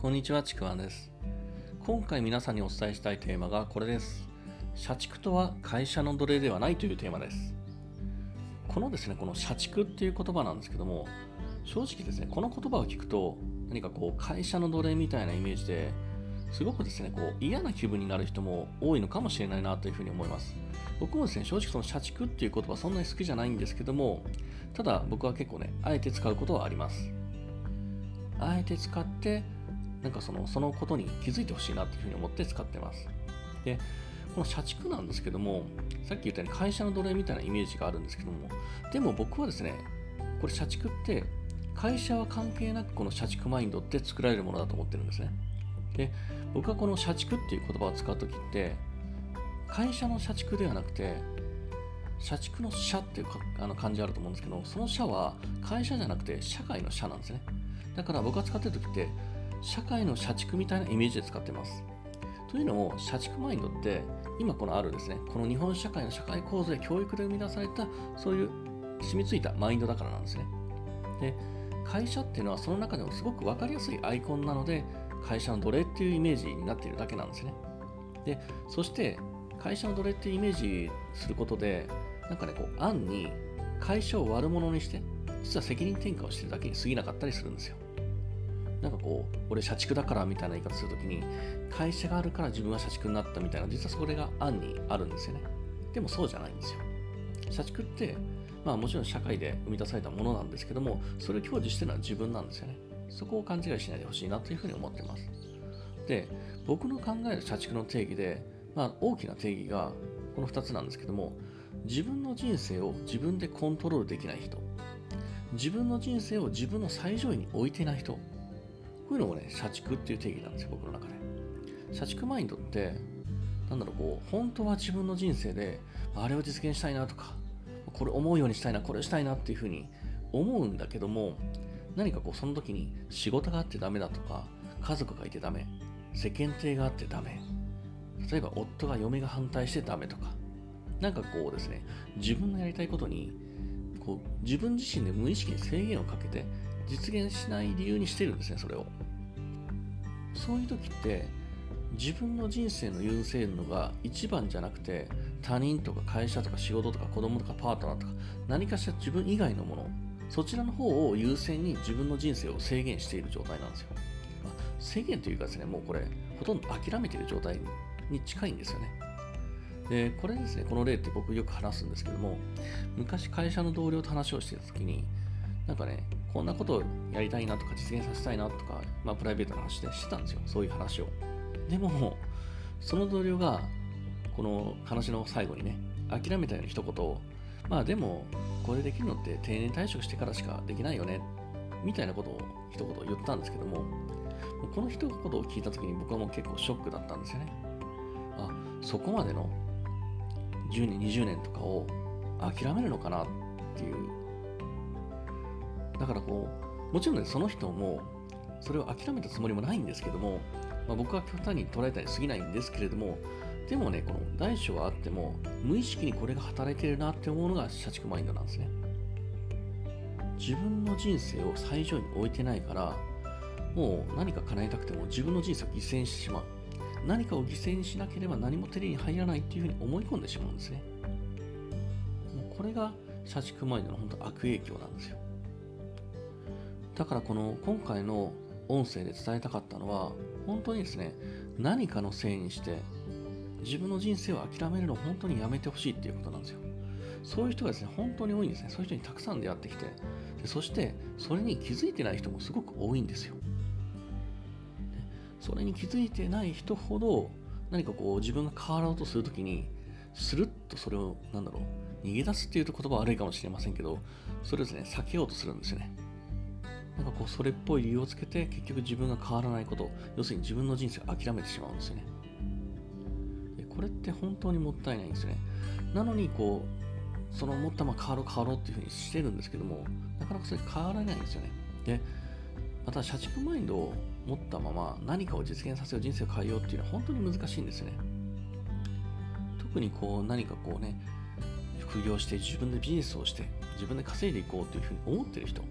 こんにちは、ちくわんです。今回皆さんにお伝えしたいテーマがこれです。社畜とは会社の奴隷ではないというテーマです。このですね、この社畜っていう言葉なんですけども、正直ですね、この言葉を聞くと、何かこう、会社の奴隷みたいなイメージで、すごくですね、こう、嫌な気分になる人も多いのかもしれないなというふうに思います。僕もですね、正直その社畜っていう言葉そんなに好きじゃないんですけども、ただ僕は結構ね、あえて使うことはあります。あえて使って、なんかそのそのことに気づいてほしいなというふうに思って使ってます。で、この社畜なんですけども、さっき言ったように会社の奴隷みたいなイメージがあるんですけども、でも僕はですね、これ社畜って会社は関係なくこの社畜マインドって作られるものだと思ってるんですね。で、僕はこの社畜っていう言葉を使うときって、会社の社畜ではなくて、社畜の社っていうかあの漢字あると思うんですけど、その社は会社じゃなくて社会の社なんですね。だから僕が使ってるときって、社会の社畜みたいなイメージで使ってます。というのも、社畜マインドって、今このあるですね、この日本社会の社会構造や教育で生み出された、そういう染みついたマインドだからなんですね。で、会社っていうのはその中でもすごく分かりやすいアイコンなので、会社の奴隷っていうイメージになっているだけなんですね。で、そして、会社の奴隷っていうイメージすることで、なんかね、こう、暗に会社を悪者にして、実は責任転嫁をしてるだけに過ぎなかったりするんですよ。なんかこう、俺社畜だからみたいな言い方するときに、会社があるから自分は社畜になったみたいな、実はそれが案にあるんですよね。でもそうじゃないんですよ。社畜って、まあもちろん社会で生み出されたものなんですけども、それを享受してるのは自分なんですよね。そこを勘違いしないでほしいなというふうに思ってます。で、僕の考える社畜の定義で、まあ大きな定義がこの2つなんですけども、自分の人生を自分でコントロールできない人、自分の人生を自分の最上位に置いてない人、こういうのもね、社畜っていう定義なんですよ、僕の中で。社畜マインドって、なんだろう、こう、本当は自分の人生で、あれを実現したいなとか、これ思うようにしたいな、これしたいなっていうふうに思うんだけども、何かこう、その時に仕事があってダメだとか、家族がいてダメ、世間体があってダメ、例えば夫が嫁が反対してダメとか、なんかこうですね、自分のやりたいことに、こう、自分自身で無意識に制限をかけて、実現しない理由にしてるんですね、それを。そういう時って、自分の人生の優先度が一番じゃなくて、他人とか会社とか仕事とか子供とかパートナーとか、何かしら自分以外のもの、そちらの方を優先に自分の人生を制限している状態なんですよ。まあ制限というかですね、もうこれ、ほとんど諦めている状態に近いんですよね。で、これですね、この例って僕よく話すんですけども、昔会社の同僚と話をしてた時に、なんかね、こんなことをやりたいなとか実現させたいなとか、まあプライベートの話でしてたんですよ、そういう話を。でも、その同僚が、この話の最後にね、諦めたように一言、まあでも、これできるのって定年退職してからしかできないよね、みたいなことを一言言ったんですけども、この一言を聞いた時に僕はもう結構ショックだったんですよね。あ、そこまでの10年、20年とかを諦めるのかなっていう。だからこう、もちろんね、その人も、それを諦めたつもりもないんですけども、まあ、僕は極端に捉えたに過ぎないんですけれども、でもね、この大小はあっても、無意識にこれが働いてるなって思うのが社畜マインドなんですね。自分の人生を最上位に置いてないから、もう何か叶えたくても自分の人生を犠牲してしまう。何かを犠牲にしなければ何も手に入らないっていうふうに思い込んでしまうんですね。これが社畜マインドの本当悪影響なんですよ。だからこの今回の音声で伝えたかったのは、本当にですね、何かのせいにして自分の人生を諦めるのを本当にやめてほしいっていうことなんですよ。そういう人がですね、本当に多いんですね。そういう人にたくさん出会ってきて、でそしてそれに気づいてない人もすごく多いんですよ。それに気づいてない人ほど何かこう自分が変わろうとするときにスルッとそれをなんだろう逃げ出すっていうと言葉悪いかもしれませんけどそれをですね避けようとするんですよねなんかこうそれっぽい理由をつけて結局自分が変わらないこと要するに自分の人生を諦めてしまうんですよね。でこれって本当にもったいないんですよね。なのにこうその思ったまま変わろう変わろうっていうふうにしてるんですけどもなかなかそれ変わらないんですよね。でまた社畜マインドを持ったまま何かを実現させよう人生を変えようっていうのは本当に難しいんですよね。特にこう何かこうね副業して自分でビジネスをして自分で稼いでいこうというふうに思ってる人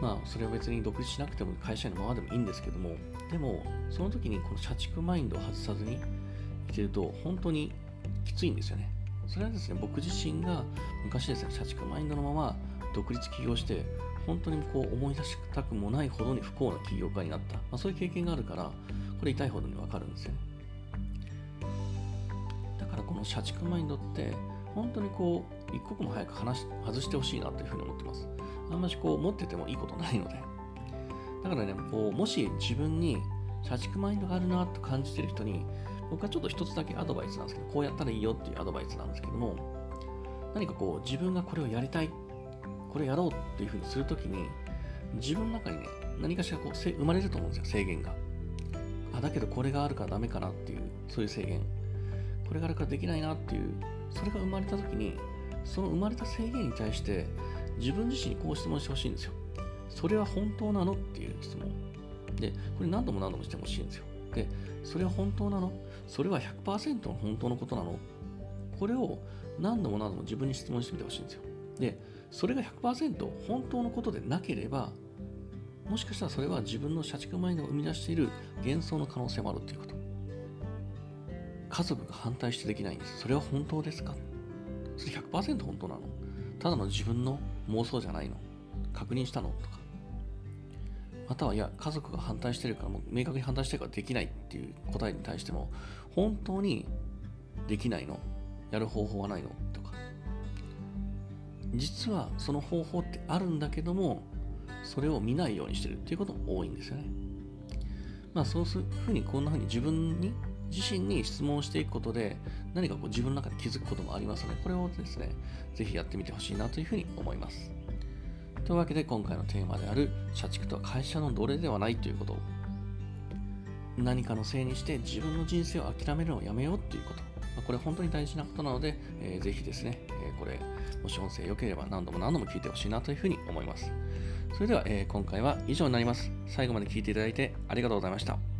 まあそれは別に独立しなくても会社員のままでもいいんですけどもでもその時にこの社畜マインドを外さずに生きると本当にきついんですよね。それはですね僕自身が昔ですね社畜マインドのまま独立起業して本当にこう思い出したくもないほどに不幸な起業家になった、まあ、そういう経験があるからこれ痛いほどにわかるんですよね。だからこの社畜マインドって本当にこう一刻も早く話外してほしいなというふうに思ってます。あんましこう持っててもいいことないので。だからねこうもし自分に社畜マインドがあるなと感じてる人に僕はちょっと一つだけアドバイスなんですけどこうやったらいいよっていうアドバイスなんですけども何かこう自分がこれをやりたいこれやろうっていうふうにするときに自分の中にね何かしらこう生まれると思うんですよ制限が。あだけどこれがあるからダメかなっていうそういう制限。これがあるからできないなっていうそれが生まれた時にその生まれた制限に対して自分自身にこう質問してほしいんですよ。それは本当なのっていう質問。でこれ何度も何度もしてほしいんですよ。でそれは本当なの？それは100%の本当のことなの？これを何度も何度も自分に質問してみてほしいんですよ。でそれが100%本当のことでなければもしかしたらそれは自分の社畜マインドを生み出している幻想の可能性もあるということ。家族が反対してできないんです。それは本当ですか？それ100%本当なの？ただの自分の妄想じゃないの？確認したの？とか。またはいや家族が反対してるからもう明確に反対してるからできないっていう答えに対しても本当にできないの？やる方法はないの？とか。実はその方法ってあるんだけどもそれを見ないようにしてるっていうことも多いんですよね。まあそういうふうにこんなふうに自分に自身に質問していくことで何かこう自分の中で気づくこともありますのでこれをですねぜひやってみてほしいなというふうに思いますというわけで今回のテーマである社畜とは会社の奴隷ではないということ何かのせいにして自分の人生を諦めるのをやめようということこれ本当に大事なことなので、えー、ぜひですね、えー、これ、もし音声良ければ何度も何度も聞いてほしいなというふうに思います。それでは、えー、今回は以上になります。最後まで聞いていただいてありがとうございました。